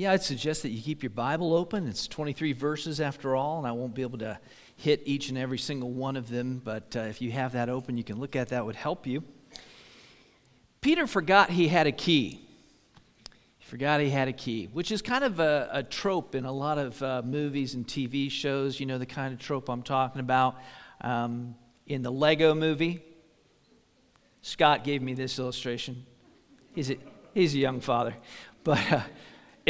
Yeah, I'd suggest that you keep your Bible open. It's 23 verses after all, and I won't be able to hit each and every single one of them, but uh, if you have that open, you can look at that would help you. Peter forgot he had a key. He forgot he had a key, which is kind of a, a trope in a lot of uh, movies and TV shows. You know the kind of trope I'm talking about. Um, in the Lego movie, Scott gave me this illustration. He's a, he's a young father. But uh,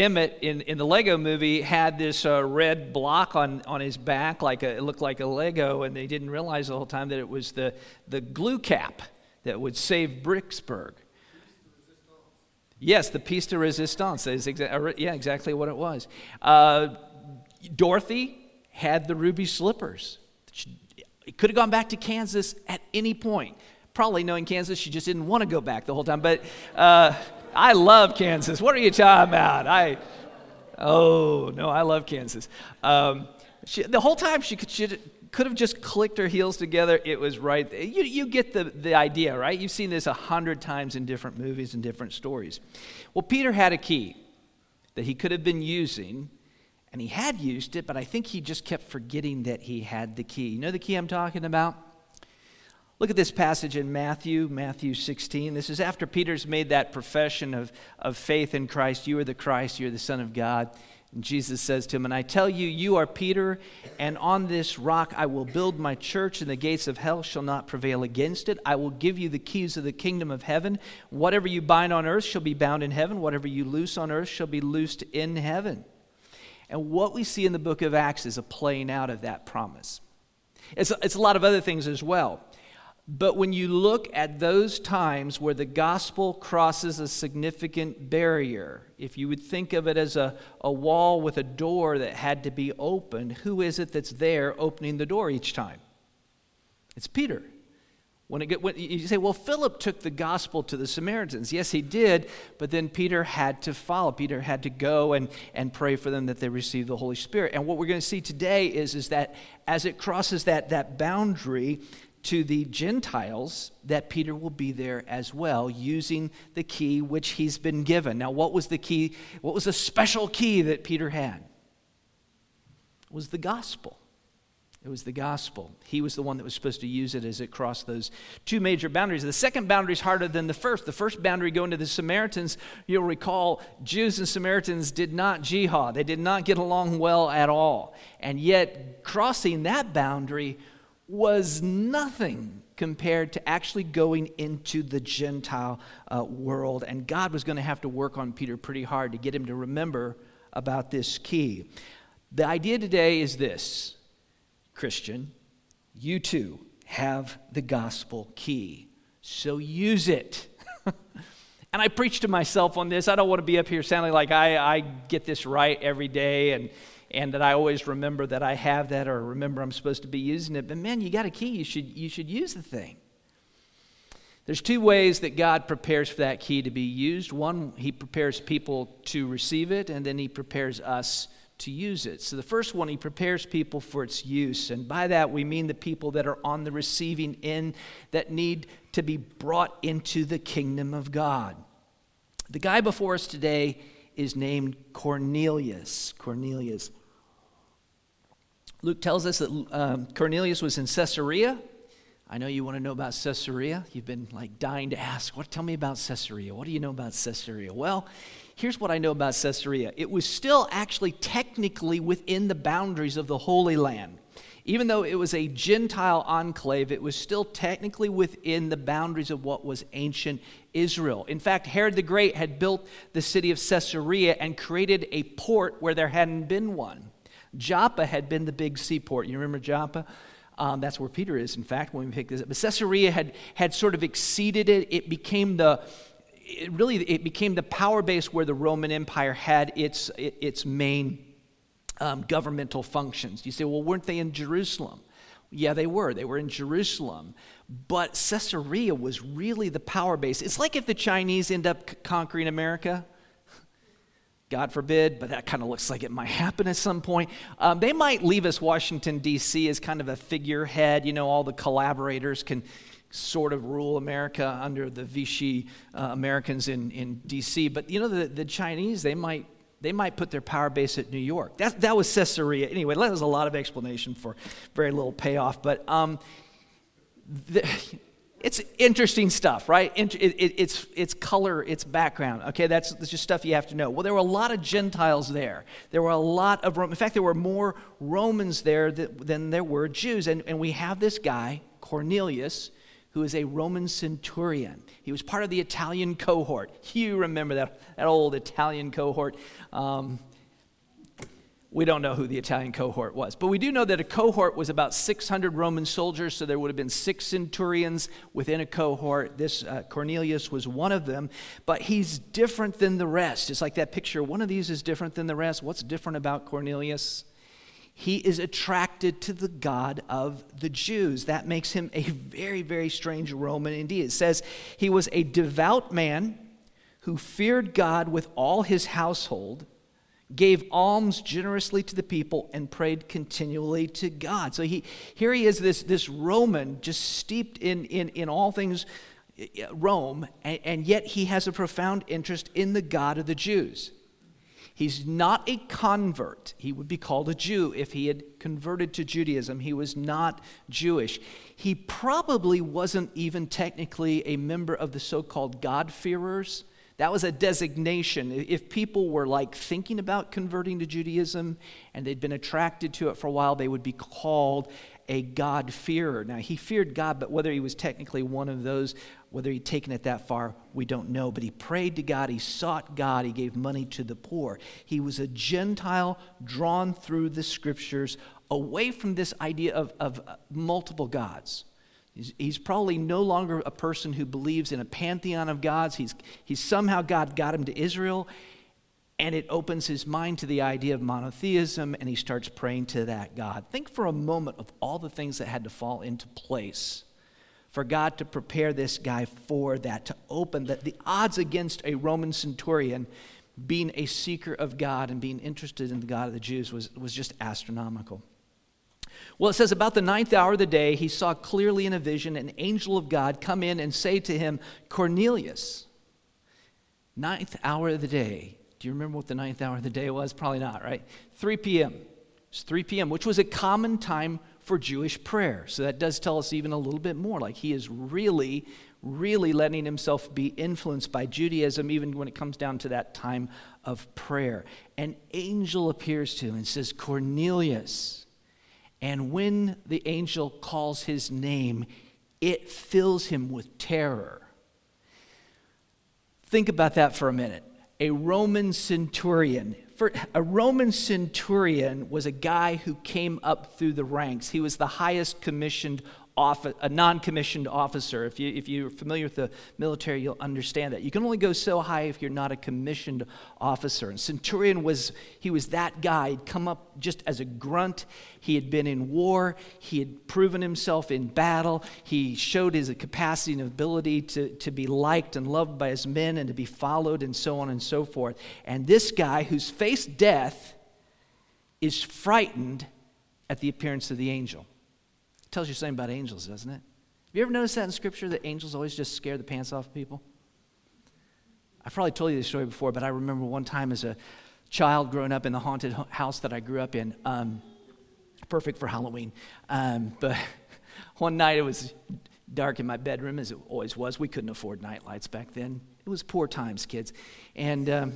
Emmett in, in the Lego movie had this uh, red block on, on his back, like a, it looked like a Lego, and they didn't realize the whole time that it was the, the glue cap that would save Bricksburg. Yes, the piece de resistance. Is exa- uh, yeah, exactly what it was. Uh, Dorothy had the ruby slippers. She could have gone back to Kansas at any point. Probably knowing Kansas, she just didn't want to go back the whole time. But uh, I love Kansas. What are you talking about? I, oh, no, I love Kansas. Um, she, the whole time she could, she could have just clicked her heels together. It was right. You, you get the, the idea, right? You've seen this a hundred times in different movies and different stories. Well, Peter had a key that he could have been using, and he had used it, but I think he just kept forgetting that he had the key. You know the key I'm talking about? Look at this passage in Matthew, Matthew 16. This is after Peter's made that profession of, of faith in Christ. You are the Christ, you're the Son of God. And Jesus says to him, And I tell you, you are Peter, and on this rock I will build my church, and the gates of hell shall not prevail against it. I will give you the keys of the kingdom of heaven. Whatever you bind on earth shall be bound in heaven, whatever you loose on earth shall be loosed in heaven. And what we see in the book of Acts is a playing out of that promise. It's, it's a lot of other things as well. But when you look at those times where the gospel crosses a significant barrier, if you would think of it as a, a wall with a door that had to be opened, who is it that's there opening the door each time? It's Peter. When, it get, when you say, well, Philip took the gospel to the Samaritans. Yes, he did, but then Peter had to follow. Peter had to go and, and pray for them that they receive the Holy Spirit. And what we're going to see today is, is that as it crosses that, that boundary, to the Gentiles that Peter will be there as well, using the key which he's been given. Now, what was the key? What was the special key that Peter had? It was the gospel. It was the gospel. He was the one that was supposed to use it as it crossed those two major boundaries. The second boundary is harder than the first. The first boundary going to the Samaritans, you'll recall Jews and Samaritans did not jihad. They did not get along well at all. And yet, crossing that boundary was nothing compared to actually going into the Gentile uh, world. And God was going to have to work on Peter pretty hard to get him to remember about this key. The idea today is this Christian, you too have the gospel key. So use it. and I preach to myself on this. I don't want to be up here sounding like I, I get this right every day and and that I always remember that I have that or remember I'm supposed to be using it. But man, you got a key. You should, you should use the thing. There's two ways that God prepares for that key to be used. One, He prepares people to receive it, and then He prepares us to use it. So the first one, He prepares people for its use. And by that, we mean the people that are on the receiving end that need to be brought into the kingdom of God. The guy before us today is named Cornelius. Cornelius. Luke tells us that um, Cornelius was in Caesarea. I know you want to know about Caesarea. You've been like dying to ask, what tell me about Caesarea? What do you know about Caesarea? Well, here's what I know about Caesarea. It was still actually technically within the boundaries of the Holy Land. Even though it was a Gentile enclave, it was still technically within the boundaries of what was ancient Israel. In fact, Herod the Great had built the city of Caesarea and created a port where there hadn't been one. Joppa had been the big seaport. You remember Joppa? Um, that's where Peter is, in fact, when we pick this up. But Caesarea had, had sort of exceeded it. It became the it really it became the power base where the Roman Empire had its its main um, governmental functions. You say, well, weren't they in Jerusalem? Yeah, they were. They were in Jerusalem. But Caesarea was really the power base. It's like if the Chinese end up conquering America. God forbid, but that kind of looks like it might happen at some point. Um, they might leave us Washington, D.C. as kind of a figurehead. You know, all the collaborators can sort of rule America under the Vichy uh, Americans in, in D.C. But, you know, the, the Chinese, they might They might put their power base at New York. That, that was Caesarea. Anyway, that was a lot of explanation for very little payoff. But um, the, it's interesting stuff, right? It, it, it's, it's color, it's background. Okay, that's, that's just stuff you have to know. Well, there were a lot of Gentiles there. There were a lot of In fact, there were more Romans there that, than there were Jews. And, and we have this guy, Cornelius, who is a Roman centurion. He was part of the Italian cohort. You remember that, that old Italian cohort. Um, we don't know who the Italian cohort was, but we do know that a cohort was about 600 Roman soldiers, so there would have been six centurions within a cohort. This uh, Cornelius was one of them, but he's different than the rest. It's like that picture. One of these is different than the rest. What's different about Cornelius? He is attracted to the God of the Jews. That makes him a very, very strange Roman indeed. It says he was a devout man who feared God with all his household gave alms generously to the people, and prayed continually to God. So he, here he is, this, this Roman, just steeped in, in, in all things uh, Rome, and, and yet he has a profound interest in the God of the Jews. He's not a convert. He would be called a Jew if he had converted to Judaism. He was not Jewish. He probably wasn't even technically a member of the so called God-fearers that was a designation. If people were like thinking about converting to Judaism and they'd been attracted to it for a while, they would be called a God-fearer. Now, he feared God, but whether he was technically one of those, whether he'd taken it that far, we don't know. But he prayed to God, he sought God, he gave money to the poor. He was a Gentile drawn through the scriptures away from this idea of, of uh, multiple gods. He's, he's, probably no longer a person who believes in a pantheon of gods. He's, he's somehow God got him to Israel, and it opens his mind to the idea of monotheism, and he starts praying to that God. Think for a moment of all the things that had to fall into place for God to prepare this guy for that, to open that the odds against a Roman centurion being a seeker of God and being interested in the God of the Jews was, was just astronomical. Well, it says, about the ninth hour of the day, he saw clearly in a vision an angel of God come in and say to him, Cornelius. Ninth hour of the day. Do you remember what the ninth hour of the day was? Probably not, right? 3 p.m. It's 3 p.m., which was a common time for Jewish prayer. So that does tell us even a little bit more. Like he is really, really letting himself be influenced by Judaism, even when it comes down to that time of prayer. An angel appears to him and says, Cornelius. And when the angel calls his name, it fills him with terror. Think about that for a minute. A Roman centurion. For a Roman centurion was a guy who came up through the ranks. He was the highest commissioned a non-commissioned officer. If, you, if you're familiar with the military, you'll understand that. You can only go so high if you're not a commissioned officer. And Centurion was, he was that guy. He'd come up just as a grunt. He had been in war. He had proven himself in battle. He showed his capacity and ability to, to be liked and loved by his men and to be followed and so on and so forth. And this guy who's faced death is frightened at the appearance of the angel. Tells you something about angels, doesn't it? Have you ever noticed that in Scripture that angels always just scare the pants off people? I've probably told you this story before, but I remember one time as a child growing up in the haunted house that I grew up in, um, perfect for Halloween. Um, but one night it was dark in my bedroom, as it always was. We couldn't afford night lights back then. It was poor times, kids. And um,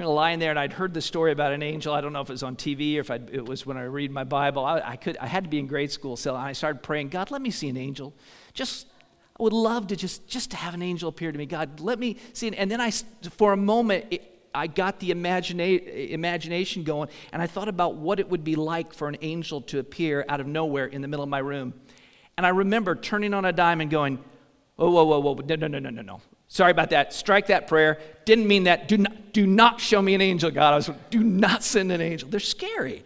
in there, and I'd heard the story about an angel. I don't know if it was on TV or if I'd, it was when I read my Bible. I, I, could, I had to be in grade school, so I started praying, God, let me see an angel. Just, I would love to just, just to have an angel appear to me. God, let me see. It. And then I, for a moment, it, I got the imagina- imagination going, and I thought about what it would be like for an angel to appear out of nowhere in the middle of my room. And I remember turning on a dime and going, whoa, whoa, whoa, whoa, no, no, no, no, no, no. Sorry about that. Strike that prayer. Didn't mean that. Do not, do not show me an angel, God. I was, do not send an angel. They're scary.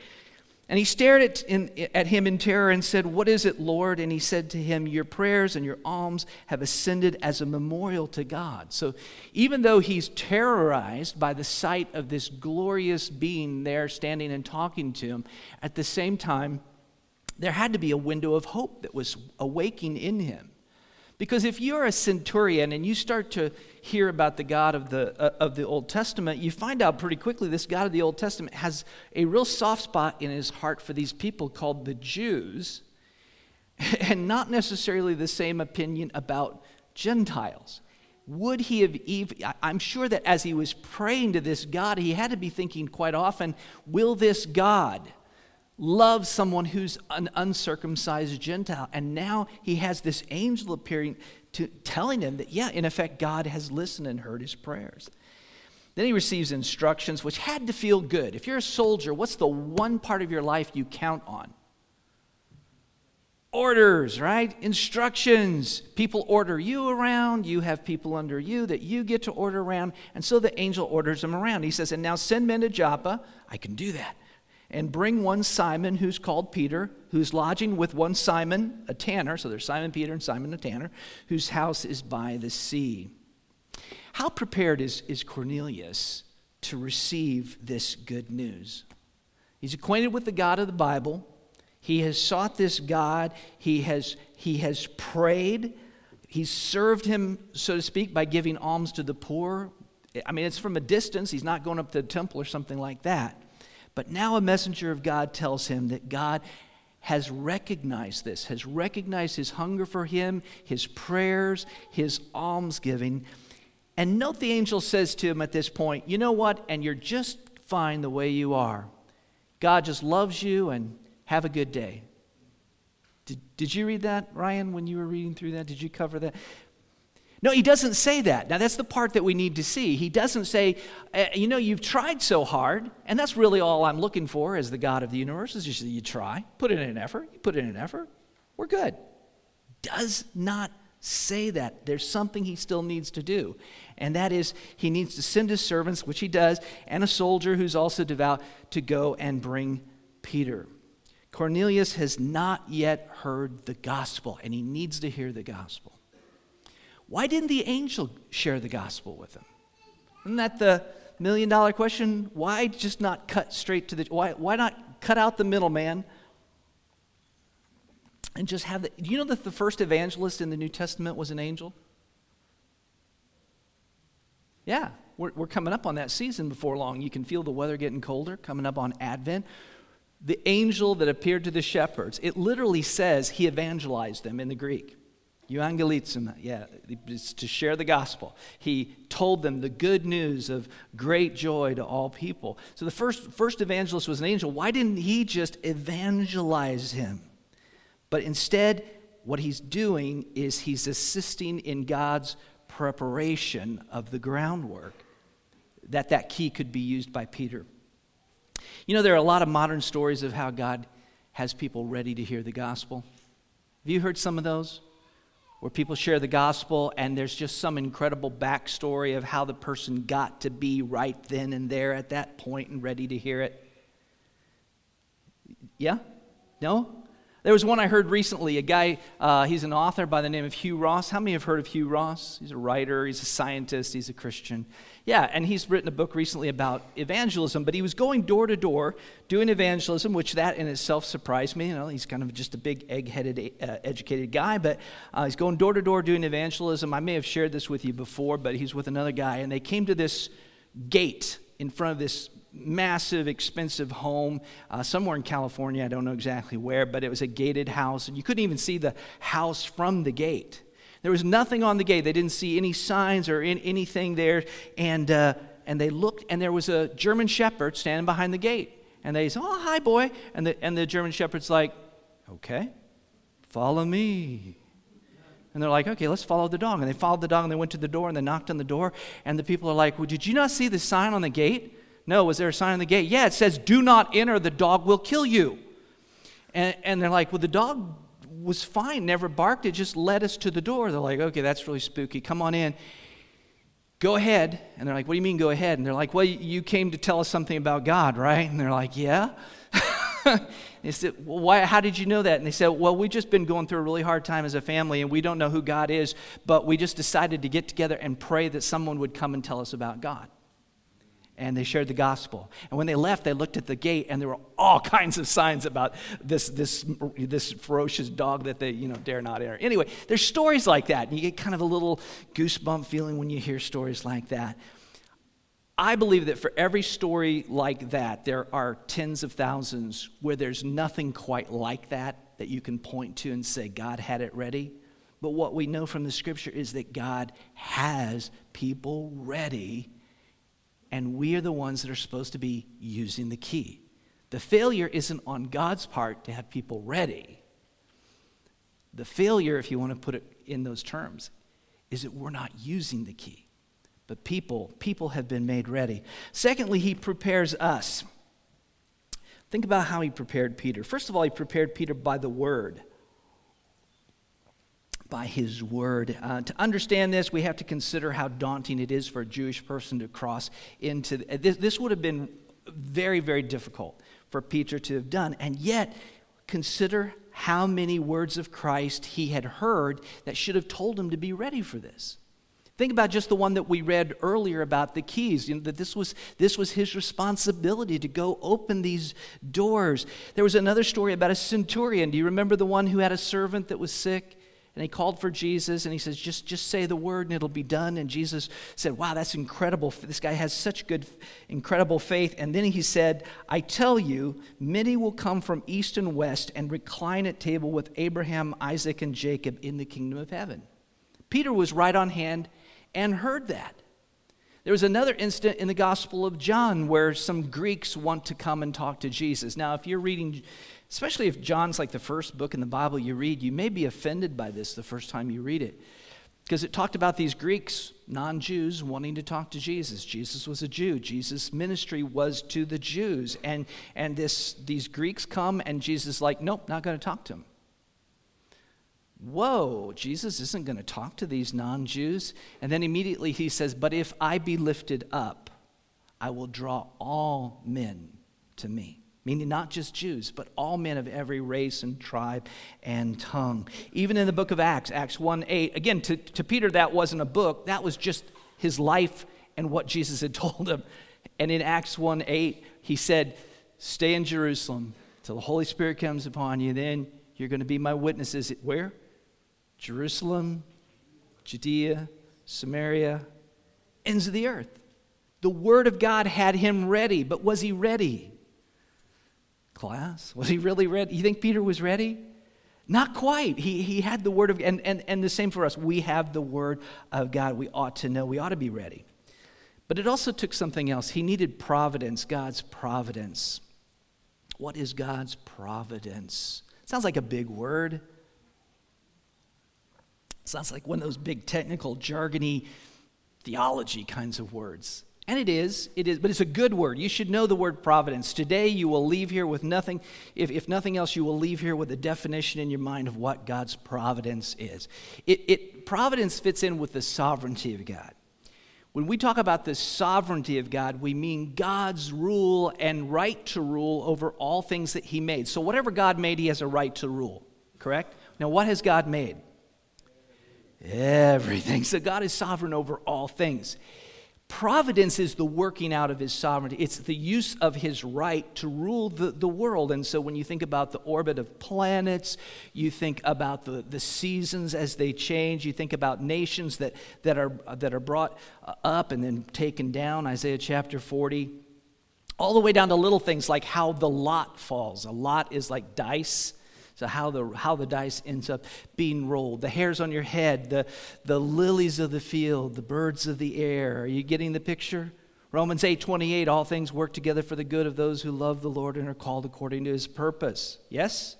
And he stared at, in, at him in terror and said, What is it, Lord? And he said to him, Your prayers and your alms have ascended as a memorial to God. So even though he's terrorized by the sight of this glorious being there standing and talking to him, at the same time, there had to be a window of hope that was awaking in him Because if you're a centurion and you start to hear about the God of the, uh, of the Old Testament, you find out pretty quickly this God of the Old Testament has a real soft spot in his heart for these people called the Jews, and not necessarily the same opinion about Gentiles. Would he have even, I'm sure that as he was praying to this God, he had to be thinking quite often, will this God love someone who's an uncircumcised Gentile? And now he has this angel appearing to telling him that, yeah, in effect, God has listened and heard his prayers. Then he receives instructions, which had to feel good. If you're a soldier, what's the one part of your life you count on? orders, right? Instructions. People order you around. You have people under you that you get to order around. And so the angel orders them around. He says, And now send men to Joppa. I can do that. And bring one Simon who's called Peter, who's lodging with one Simon, a tanner. So there's Simon Peter and Simon the tanner, whose house is by the sea. How prepared is, is Cornelius to receive this good news? He's acquainted with the God of the Bible. He has sought this God. He has, he has prayed. He's served him, so to speak, by giving alms to the poor. I mean, it's from a distance. He's not going up to the temple or something like that. But now a messenger of God tells him that God has recognized this, has recognized his hunger for him, his prayers, his almsgiving. And note the angel says to him at this point, You know what? And you're just fine the way you are. God just loves you and have a good day. Did, did you read that, Ryan, when you were reading through that? Did you cover that? No, he doesn't say that. Now, that's the part that we need to see. He doesn't say, uh, you know, you've tried so hard, and that's really all I'm looking for as the God of the universe is just that you try, put in an effort, you put in an effort, we're good. Does not say that. There's something he still needs to do, and that is he needs to send his servants, which he does, and a soldier who's also devout to go and bring Peter. Cornelius has not yet heard the gospel, and he needs to hear the gospel. Why didn't the angel share the gospel with him? Isn't that the million dollar question? Why just not cut straight to the why why not cut out the middleman and just have the do you know that the first evangelist in the New Testament was an angel? Yeah, we're, we're coming up on that season before long. You can feel the weather getting colder, coming up on Advent the angel that appeared to the shepherds, it literally says he evangelized them in the Greek. Euangelizum, yeah, it's to share the gospel. He told them the good news of great joy to all people. So the first, first evangelist was an angel. Why didn't he just evangelize him? But instead, what he's doing is he's assisting in God's preparation of the groundwork that that key could be used by Peter. You know, there are a lot of modern stories of how God has people ready to hear the gospel. Have you heard some of those? Where people share the gospel and there's just some incredible backstory of how the person got to be right then and there at that point and ready to hear it. Yeah? No? There was one I heard recently. A guy, uh, he's an author by the name of Hugh Ross. How many have heard of Hugh Ross? He's a writer, he's a scientist, he's a Christian. Yeah, and he's written a book recently about evangelism, but he was going door to door doing evangelism, which that in itself surprised me. You know, he's kind of just a big egg headed, uh, educated guy, but uh, he's going door to door doing evangelism. I may have shared this with you before, but he's with another guy, and they came to this gate in front of this massive, expensive home uh, somewhere in California. I don't know exactly where, but it was a gated house, and you couldn't even see the house from the gate. There was nothing on the gate. They didn't see any signs or in, anything there. And, uh, and they looked, and there was a German shepherd standing behind the gate. And they said, Oh, hi, boy. And the, and the German shepherd's like, Okay, follow me. And they're like, okay, let's follow the dog. And they followed the dog and they went to the door and they knocked on the door. And the people are like, well, did you not see the sign on the gate? No, was there a sign on the gate? Yeah, it says, do not enter, the dog will kill you. And, and they're like, well, the dog was fine, never barked. It just led us to the door. They're like, okay, that's really spooky. Come on in. Go ahead. And they're like, what do you mean go ahead? And they're like, well, you came to tell us something about God, right? And they're like, yeah. they said, well, why, how did you know that? And they said, well, we've just been going through a really hard time as a family, and we don't know who God is, but we just decided to get together and pray that someone would come and tell us about God. And they shared the gospel. And when they left, they looked at the gate, and there were all kinds of signs about this, this, this ferocious dog that they, you know, dare not enter. Anyway, there's stories like that, and you get kind of a little goosebump feeling when you hear stories like that. I believe that for every story like that, there are tens of thousands where there's nothing quite like that that you can point to and say, God had it ready. But what we know from the scripture is that God has people ready and we are the ones that are supposed to be using the key. The failure isn't on God's part to have people ready. The failure, if you want to put it in those terms, is that we're not using the key. But people, people have been made ready. Secondly, he prepares us. Think about how he prepared Peter. First of all, he prepared Peter by the word by his word. Uh, to understand this, we have to consider how daunting it is for a Jewish person to cross into this. This would have been very, very difficult for Peter to have done. And yet, consider how many words of Christ he had heard that should have told him to be ready for this. Think about just the one that we read earlier about the keys, you know, that this was, this was his responsibility to go open these doors. There was another story about a centurion. Do you remember the one who had a servant that was sick? And he called for Jesus and he says, just, just say the word and it'll be done. And Jesus said, Wow, that's incredible. This guy has such good, incredible faith. And then he said, I tell you, many will come from east and west and recline at table with Abraham, Isaac, and Jacob in the kingdom of heaven. Peter was right on hand and heard that. There was another incident in the Gospel of John where some Greeks want to come and talk to Jesus. Now, if you're reading especially if John's like the first book in the Bible you read, you may be offended by this the first time you read it. Because it talked about these Greeks, non Jews, wanting to talk to Jesus. Jesus was a Jew. Jesus' ministry was to the Jews. And, and this, these Greeks come, and Jesus is like, nope, not going to talk to them. Whoa, Jesus isn't going to talk to these non Jews. And then immediately he says, But if I be lifted up, I will draw all men to me meaning not just Jews, but all men of every race and tribe and tongue. Even in the book of Acts, Acts 1 8, again, to, to Peter, that wasn't a book, that was just his life and what Jesus had told him. And in Acts 1 8, he said, Stay in Jerusalem till the Holy Spirit comes upon you. Then you're going to be my witnesses. Where? Jerusalem, Judea, Samaria, ends of the earth. The Word of God had him ready, but was he ready? Class? Was he really ready? You think Peter was ready? Not quite. He, he had the word of and, and, and the same for us. We have the word of God. We ought to know. We ought to be ready. But it also took something else. He needed providence, God's providence. What is God's providence? Sounds like a big word. Sounds like one of those big technical, jargony theology kinds of words. And it is, it is, but it's a good word. You should know the word providence. Today, you will leave here with nothing, if, if nothing else, you will leave here with a definition in your mind of what God's providence is. It, it, providence fits in with the sovereignty of God. When we talk about the sovereignty of God, we mean God's rule and right to rule over all things that He made. So, whatever God made, He has a right to rule, correct? Now, what has God made? Everything. So, God is sovereign over all things. Providence is the working out of his sovereignty. It's the use of his right to rule the, the world. And so when you think about the orbit of planets, you think about the, the seasons as they change, you think about nations that, that, are, that are brought uh, up and then taken down, Isaiah chapter 40, all the way down to little things like how the lot falls. A lot is like dice so how the, how the dice ends up being rolled. The hairs on your head, the, the lilies of the field, the birds of the air. Are you getting the picture? Romans 8 28, all things work together for the good of those who love the Lord and are called according to his purpose. Yes?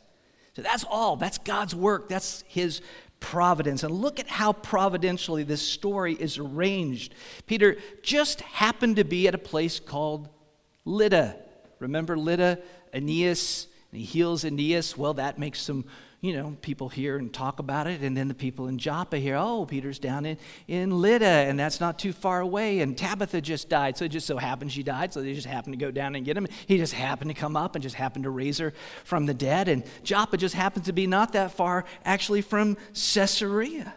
So that's all. That's God's work. That's his providence. And look at how providentially this story is arranged. Peter just happened to be at a place called Lydda. Remember Lydda, Aeneas, and he heals Aeneas. Well, that makes some, you know, people hear and talk about it. And then the people in Joppa hear, oh, Peter's down in, in Lydda, and that's not too far away. And Tabitha just died. So it just so happened she died. So they just happened to go down and get him. He just happened to come up and just happened to raise her from the dead. And Joppa just happened to be not that far, actually, from Caesarea.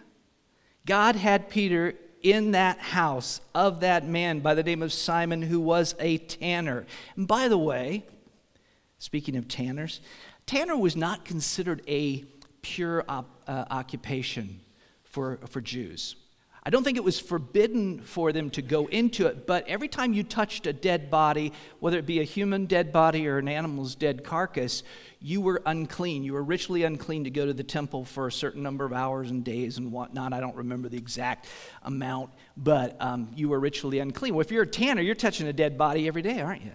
God had Peter in that house of that man by the name of Simon, who was a tanner. And by the way, speaking of tanners, tanner was not considered a pure op, uh, occupation for, for Jews. I don't think it was forbidden for them to go into it, but every time you touched a dead body, whether it be a human dead body or an animal's dead carcass, you were unclean. You were ritually unclean to go to the temple for a certain number of hours and days and whatnot. I don't remember the exact amount, but um, you were ritually unclean. Well, if you're a tanner, you're touching a dead body every day, aren't you?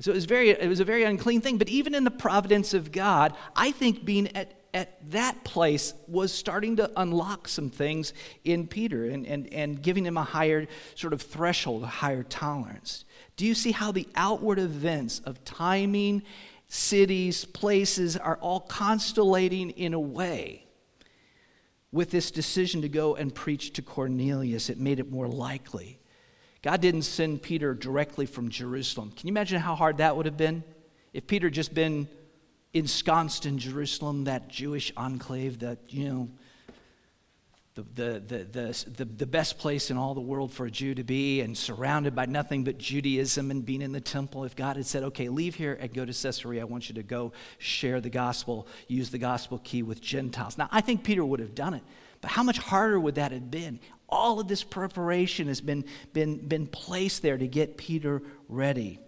So it was, very, it was a very unclean thing. But even in the providence of God, I think being at at that place was starting to unlock some things in Peter and, and, and giving him a higher sort of threshold, a higher tolerance. Do you see how the outward events of timing, cities, places are all constellating in a way? With this decision to go and preach to Cornelius, it made it more likely. God didn't send Peter directly from Jerusalem. Can you imagine how hard that would have been? If Peter just been ensconced in Jerusalem, that Jewish enclave, that, you know, the, the, the, the, the, best place in all the world for a Jew to be and surrounded by nothing but Judaism and being in the temple. If God had said, okay, leave here and go to Caesarea, I want you to go share the gospel, use the gospel key with Gentiles. Now, I think Peter would have done it, but how much harder would that have been? All of this preparation has been, been, been placed there to get Peter ready.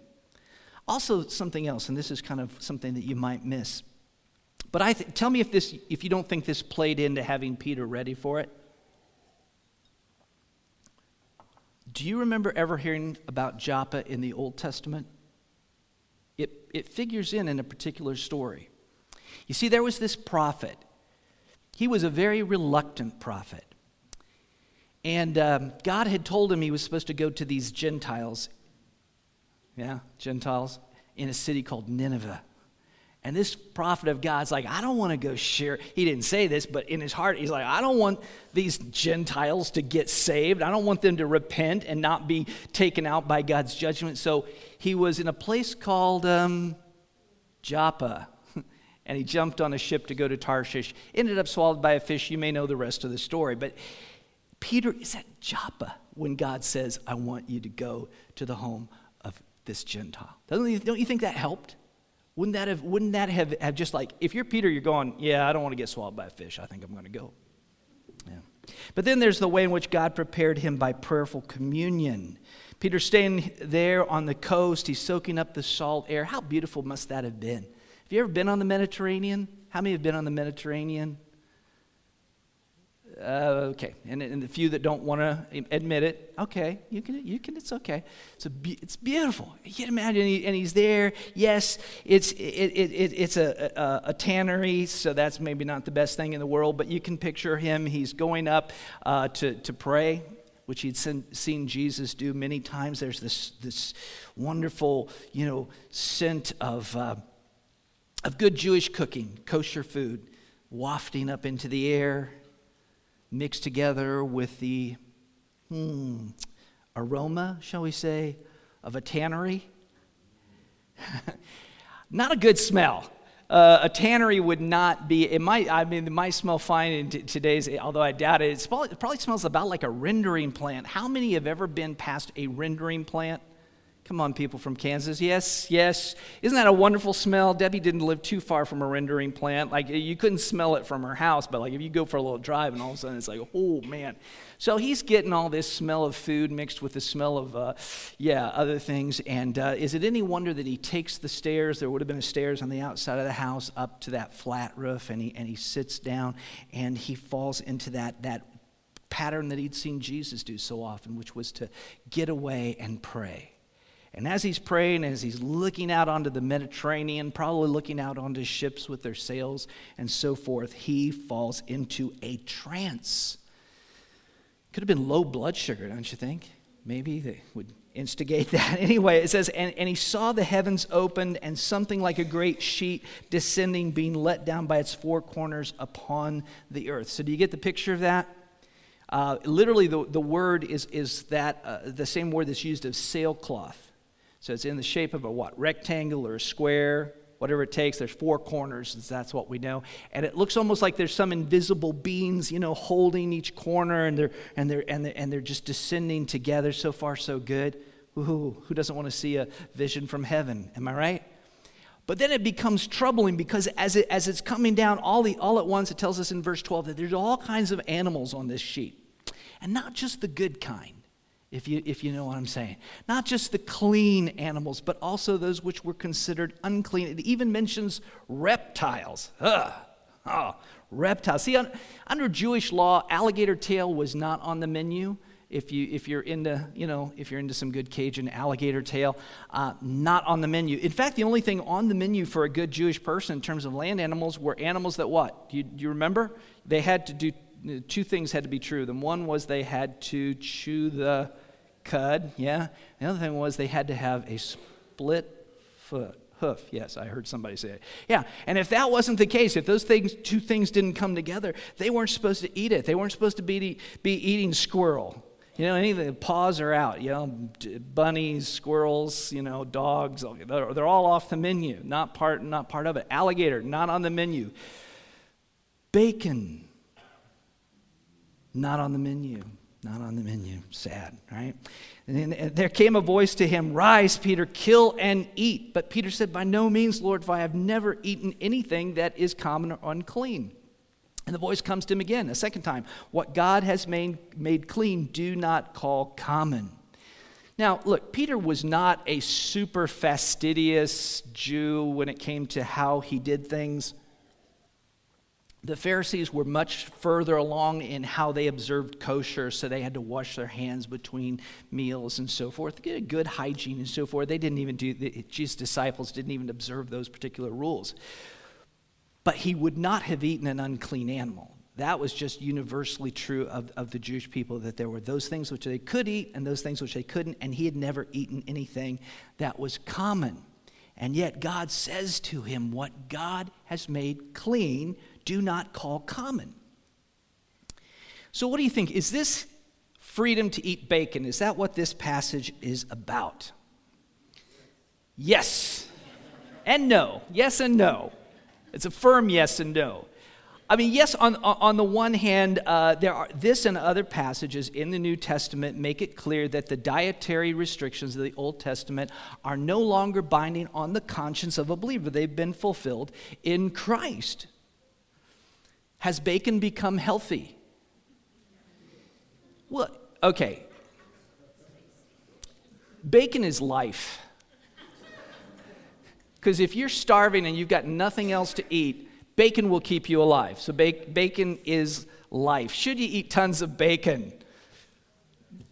Also, something else, and this is kind of something that you might miss. But I th- tell me if, this, if you don't think this played into having Peter ready for it. Do you remember ever hearing about Joppa in the Old Testament? It, it figures in in a particular story. You see, there was this prophet. He was a very reluctant prophet. And um, God had told him he was supposed to go to these Gentiles yeah, Gentiles, in a city called Nineveh. And this prophet of God's like, I don't want to go share. He didn't say this, but in his heart, he's like, I don't want these Gentiles to get saved. I don't want them to repent and not be taken out by God's judgment. So he was in a place called um, Joppa. And he jumped on a ship to go to Tarshish. Ended up swallowed by a fish. You may know the rest of the story. But Peter is at Joppa when God says, I want you to go to the home of this Gentile. Doesn't don't you think that helped? Wouldn't that have, wouldn't that have, have just like, if you're Peter, you're going, yeah, I don't want to get swallowed by a fish. I think I'm going to go. Yeah. But then there's the way in which God prepared him by prayerful communion. Peter's staying there on the coast. He's soaking up the salt air. How beautiful must that have been? Have you ever been on the Mediterranean? How many have been on the Mediterranean? Uh, okay, and, and the few that don't want to admit it, okay, you can, you can, it's okay. It's, a, it's beautiful. You can imagine, and he's there. Yes, it's, it, it, it, it's a, a, a, tannery, so that's maybe not the best thing in the world, but you can picture him. He's going up uh, to, to pray, which he'd seen, seen Jesus do many times. There's this, this wonderful, you know, scent of, uh, of good Jewish cooking, kosher food, wafting up into the air mixed together with the hmm, aroma, shall we say, of a tannery. not a good smell. Uh, a tannery would not be, it might, I mean, it might smell fine in t- today's, although I doubt it. Probably, it probably smells about like a rendering plant. How many have ever been past a rendering plant? Come on, people from Kansas. Yes, yes. Isn't that a wonderful smell? Debbie didn't live too far from a rendering plant. Like, you couldn't smell it from her house, but like if you go for a little drive and all of a sudden it's like, oh man. So he's getting all this smell of food mixed with the smell of, uh, yeah, other things. And uh, is it any wonder that he takes the stairs? There would have been a stairs on the outside of the house up to that flat roof, and he, and he sits down and he falls into that, that pattern that he'd seen Jesus do so often, which was to get away and pray. And as he's praying, as he's looking out onto the Mediterranean, probably looking out onto ships with their sails and so forth, he falls into a trance. Could have been low blood sugar, don't you think? Maybe they would instigate that. Anyway, it says, and, and he saw the heavens opened and something like a great sheet descending, being let down by its four corners upon the earth. So, do you get the picture of that? Uh, literally, the, the word is, is that uh, the same word that's used of sailcloth. So it's in the shape of a what? Rectangle or a square. whatever it takes. There's four corners, that's what we know. And it looks almost like there's some invisible beings, you know, holding each corner, and they're, and they're, and they're, and they're just descending together. So far, so good. Ooh, who doesn't want to see a vision from heaven? Am I right? But then it becomes troubling because as, it, as it's coming down all, the, all at once, it tells us in verse 12 that there's all kinds of animals on this sheet. And not just the good kind, if you, if you know what I'm saying. Not just the clean animals, but also those which were considered unclean. It even mentions reptiles. Ugh. Oh, reptiles. See, under Jewish law, alligator tail was not on the menu if you if you're into you know if you're into some good Cajun alligator tail, uh, not on the menu. In fact, the only thing on the menu for a good Jewish person in terms of land animals were animals that what? Do you, do you remember? They had to do two things had to be true. The one was they had to chew the cud, yeah. The other thing was they had to have a split foot hoof. Yes, I heard somebody say it. Yeah, and if that wasn't the case, if those things, two things didn't come together, they weren't supposed to eat it. They weren't supposed to be, be eating squirrel. You know, any of the paws are out. You know, bunnies, squirrels, you know, dogs, they're, they're all off the menu. Not part, not part of it. Alligator, not on the menu. Bacon, not on the menu. Not on the menu. Sad, right? And, and there came a voice to him, Rise, Peter, kill and eat. But Peter said, By no means, Lord, for I have never eaten anything that is common or unclean. And the voice comes to him again, a second time. What God has made, made clean, do not call common. Now, look, Peter was not a super fastidious Jew when it came to how he did things. The Pharisees were much further along in how they observed kosher, so they had to wash their hands between meals and so forth, get a good hygiene and so forth. They didn't even do, the Jesus' disciples didn't even observe those particular rules but he would not have eaten an unclean animal. That was just universally true of, of the Jewish people that there were those things which they could eat and those things which they couldn't, and he had never eaten anything that was common. And yet God says to him, What God has made clean, do not call common. So, what do you think? Is this freedom to eat bacon? Is that what this passage is about? Yes and no. Yes and no. It's a firm yes and no. I mean, yes, on, on the one hand, uh, there are this and other passages in the New Testament make it clear that the dietary restrictions of the Old Testament are no longer binding on the conscience of a believer. They've been fulfilled in Christ. Has bacon become healthy? Well, okay. Bacon is life. Because if you're starving and you've got nothing else to eat, bacon will keep you alive. So, bacon is life. Should you eat tons of bacon?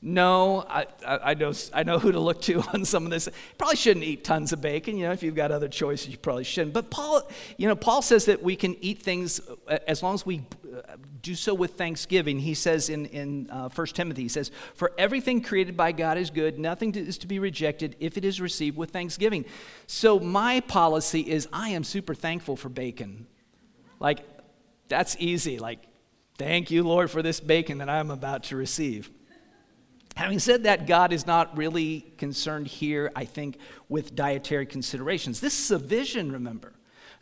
No, I, I, I, know, I know who to look to on some of this. Probably shouldn't eat tons of bacon. You know, if you've got other choices, you probably shouldn't. But Paul, you know, Paul says that we can eat things uh, as long as we uh, do so with thanksgiving. He says in, in uh, 1 Timothy, he says, For everything created by God is good, nothing is to be rejected if it is received with thanksgiving. So my policy is I am super thankful for bacon. Like, that's easy. Like, thank you, Lord, for this bacon that I'm about to receive. Having said that, God is not really concerned here, I think, with dietary considerations. This is a vision, remember.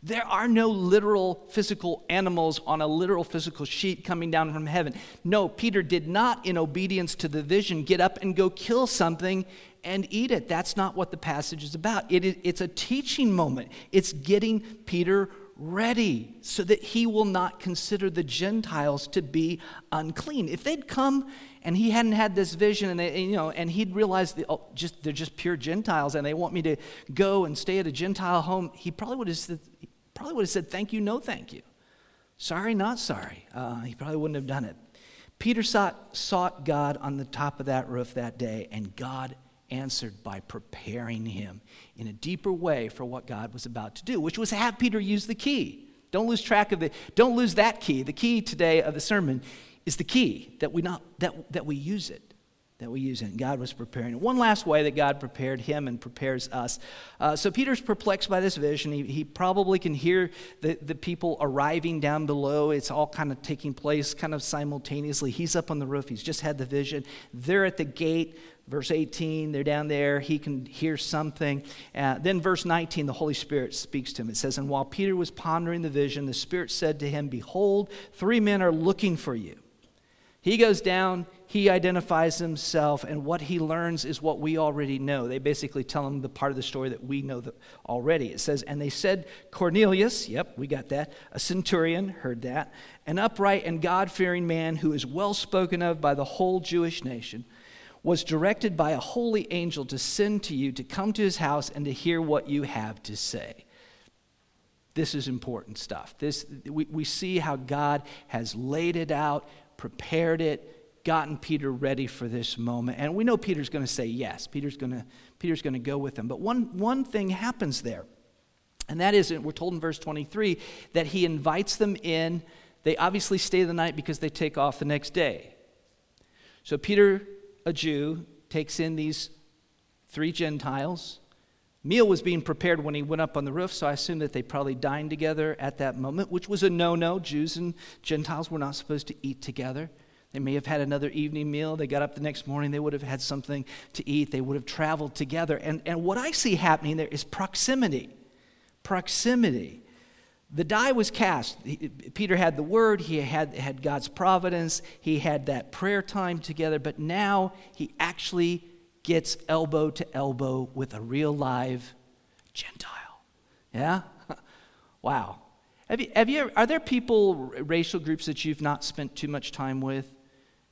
There are no literal physical animals on a literal physical sheet coming down from heaven. No, Peter did not, in obedience to the vision, get up and go kill something and eat it. That's not what the passage is about. It is, it's a teaching moment, it's getting Peter ready so that he will not consider the Gentiles to be unclean. If they'd come and he hadn't had this vision and, they, you know, and he'd realized oh, just, they're just pure Gentiles and they want me to go and stay at a Gentile home, he probably would have said, probably would have said thank you, no thank you. Sorry, not sorry. Uh, he probably wouldn't have done it. Peter sought, sought God on the top of that roof that day, and God answered by preparing him in a deeper way for what God was about to do, which was have Peter use the key. Don't lose track of the, don't lose that key. The key today of the sermon is the key that we not that, that we use it that we use in. God was preparing. it. One last way that God prepared him and prepares us. Uh, so Peter's perplexed by this vision. He, he probably can hear the, the people arriving down below. It's all kind of taking place kind of simultaneously. He's up on the roof. He's just had the vision. They're at the gate. Verse 18, they're down there. He can hear something. Uh, then, verse 19, the Holy Spirit speaks to him. It says, And while Peter was pondering the vision, the Spirit said to him, Behold, three men are looking for you. He goes down, he identifies himself, and what he learns is what we already know. They basically tell him the part of the story that we know already. It says, And they said, Cornelius, yep, we got that, a centurion, heard that, an upright and God fearing man who is well spoken of by the whole Jewish nation, was directed by a holy angel to send to you to come to his house and to hear what you have to say. This is important stuff. This, we, we see how God has laid it out prepared it, gotten Peter ready for this moment. And we know Peter's going to say yes. Peter's going to Peter's going to go with them. But one one thing happens there. And that is we're told in verse 23 that he invites them in. They obviously stay the night because they take off the next day. So Peter, a Jew, takes in these three Gentiles. Meal was being prepared when he went up on the roof, so I assume that they probably dined together at that moment, which was a no no. Jews and Gentiles were not supposed to eat together. They may have had another evening meal. They got up the next morning. They would have had something to eat. They would have traveled together. And, and what I see happening there is proximity. Proximity. The die was cast. He, Peter had the word, he had, had God's providence, he had that prayer time together, but now he actually gets elbow to elbow with a real live Gentile. Yeah? wow. Have you, have you, are there people, racial groups that you've not spent too much time with?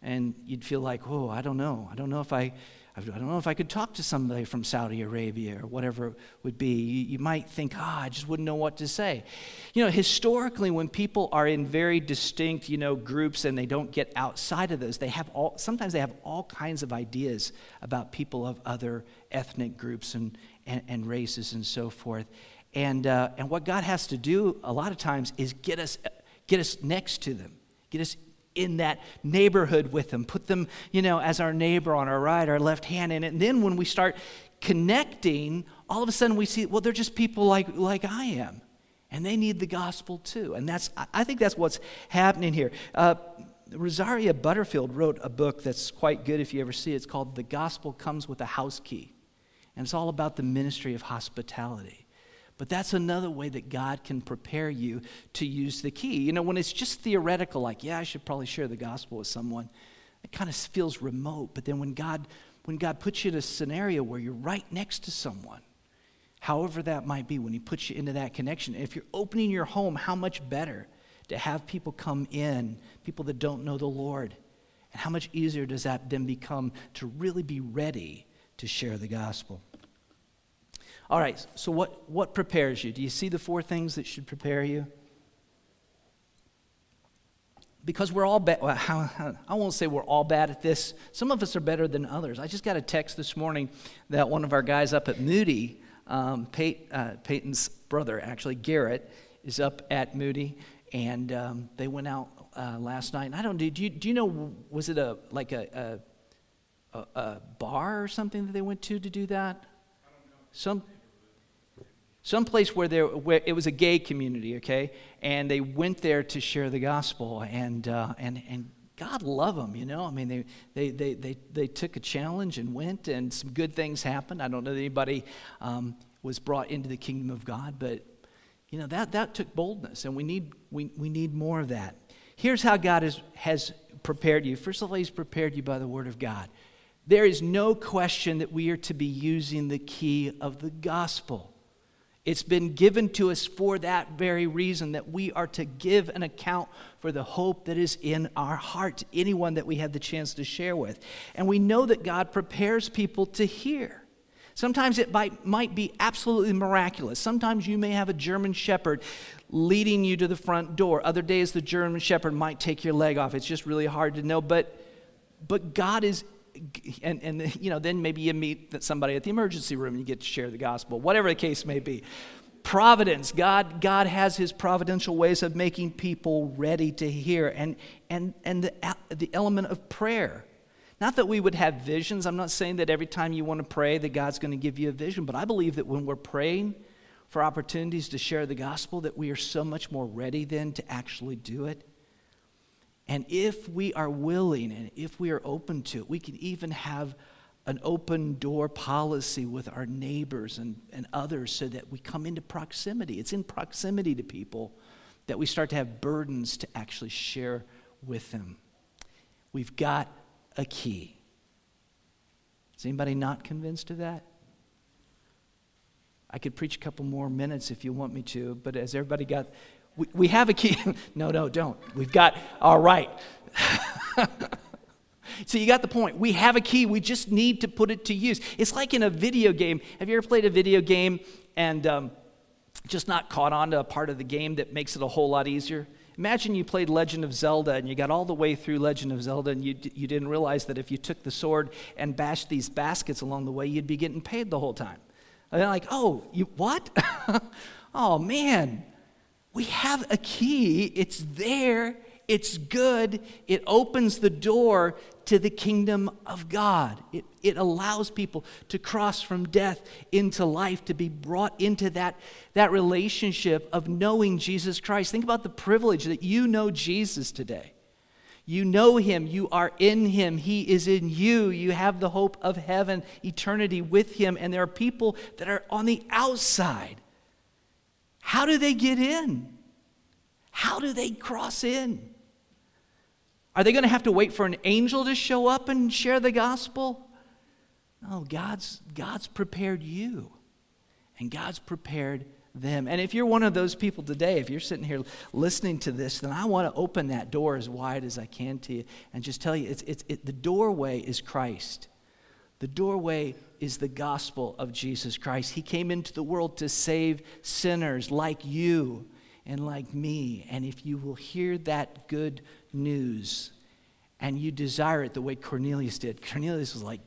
And you'd feel like, oh, I don't know. I don't know if I, I don't know if I could talk to somebody from Saudi Arabia or whatever it would be. You, you might think, ah, oh, I just wouldn't know what to say. You know, historically, when people are in very distinct, you know, groups and they don't get outside of those, they have all, sometimes they have all kinds of ideas about people of other ethnic groups and, and, and races and so forth. And, uh, and what God has to do a lot of times is get us, get us next to them, get us in that neighborhood with them, put them, you know, as our neighbor on our right, our left hand it. And then when we start connecting, all of a sudden we see, well, they're just people like, like I am. And they need the gospel too. And that's, I think that's what's happening here. Uh, Rosaria Butterfield wrote a book that's quite good if you ever see it. It's called The Gospel Comes with a House Key. And it's all about the ministry of hospitality. But that's another way that God can prepare you to use the key. You know, when it's just theoretical, like, yeah, I should probably share the gospel with someone, it kind of feels remote. But then when God, when God puts you in a scenario where you're right next to someone, however that might be, when He puts you into that connection, if you're opening your home, how much better to have people come in, people that don't know the Lord. And how much easier does that then become to really be ready to share the gospel? All right, so what, what prepares you? Do you see the four things that should prepare you? Because we're all bad. Well, I won't say we're all bad at this. Some of us are better than others. I just got a text this morning that one of our guys up at Moody, um, Pey- uh, Peyton's brother, actually, Garrett, is up at Moody, and um, they went out uh, last night. And I don't do. Do you, do you know? Was it a like a, a, a bar or something that they went to to do that? Some someplace where, there, where it was a gay community, okay? And they went there to share the gospel, and, uh, and, and God love them, you know? I mean, they, they, they, they, they took a challenge and went, and some good things happened. I don't know that anybody um, was brought into the kingdom of God, but, you know, that, that took boldness, and we need, we, we need more of that. Here's how God is, has prepared you. First of all, He's prepared you by the Word of God. There is no question that we are to be using the key of the gospel. It's been given to us for that very reason that we are to give an account for the hope that is in our heart anyone that we have the chance to share with. And we know that God prepares people to hear. Sometimes it might, might be absolutely miraculous. Sometimes you may have a German shepherd leading you to the front door. Other days, the German shepherd might take your leg off. It's just really hard to know. But, but God is and, and you know, then maybe you meet somebody at the emergency room and you get to share the gospel, whatever the case may be. Providence, God, God has his providential ways of making people ready to hear, and, and, and the, the element of prayer. Not that we would have visions. I'm not saying that every time you want to pray that God's going to give you a vision, but I believe that when we're praying for opportunities to share the gospel, that we are so much more ready then to actually do it. And if we are willing and if we are open to it, we can even have an open door policy with our neighbors and, and others so that we come into proximity. It's in proximity to people that we start to have burdens to actually share with them. We've got a key. Is anybody not convinced of that? I could preach a couple more minutes if you want me to, but as everybody got, we, we have a key. no, no, don't. We've got, all right. so you got the point. We have a key. We just need to put it to use. It's like in a video game. Have you ever played a video game and um, just not caught on to a part of the game that makes it a whole lot easier? Imagine you played Legend of Zelda and you got all the way through Legend of Zelda and you, you didn't realize that if you took the sword and bashed these baskets along the way, you'd be getting paid the whole time. And they're like, oh, you what? oh, man. We have a key. It's there. It's good. It opens the door to the kingdom of God. It, it allows people to cross from death into life, to be brought into that, that relationship of knowing Jesus Christ. Think about the privilege that you know Jesus today. You know him, you are in him, he is in you. You have the hope of heaven, eternity with him, and there are people that are on the outside. How do they get in? How do they cross in? Are they going to have to wait for an angel to show up and share the gospel? No, God's, God's prepared you, and God's prepared them. And if you're one of those people today, if you're sitting here listening to this, then I want to open that door as wide as I can to you and just tell you it's, it's, it, the doorway is Christ. The doorway is the gospel of Jesus Christ. He came into the world to save sinners like you and like me. And if you will hear that good news and you desire it the way Cornelius did, Cornelius was like,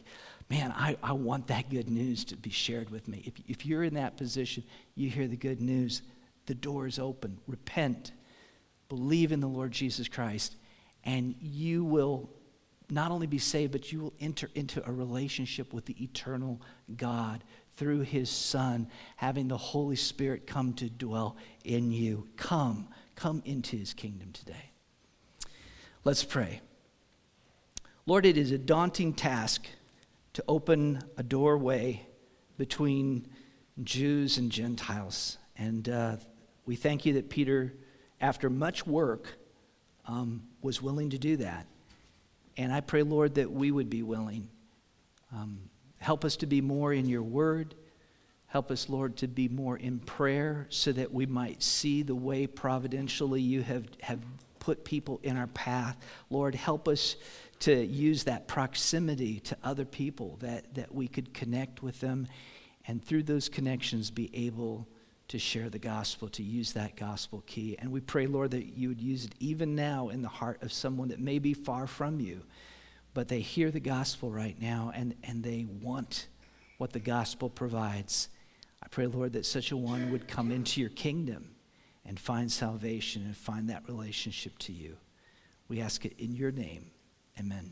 man, I, I want that good news to be shared with me. If, if you're in that position, you hear the good news, the door is open. Repent, believe in the Lord Jesus Christ, and you will not only be saved, but you will enter into a relationship with the eternal God through his Son, having the Holy Spirit come to dwell in you. Come, come into his kingdom today. Let's pray. Lord, it is a daunting task to open a doorway between Jews and Gentiles. And uh, we thank you that Peter, after much work, um, was willing to do that. And I pray, Lord, that we would be willing. Um, Help us to be more in your word. Help us, Lord, to be more in prayer so that we might see the way providentially you have, have put people in our path. Lord, help us to use that proximity to other people, that, that we could connect with them, and through those connections be able to share the gospel, to use that gospel key. And we pray, Lord, that you would use it even now in the heart of someone that may be far from you but they hear the gospel right now and, and they want what the gospel provides. I pray, Lord, that such a one would come into your kingdom and find salvation and find that relationship to you. We ask it in your name. Amen.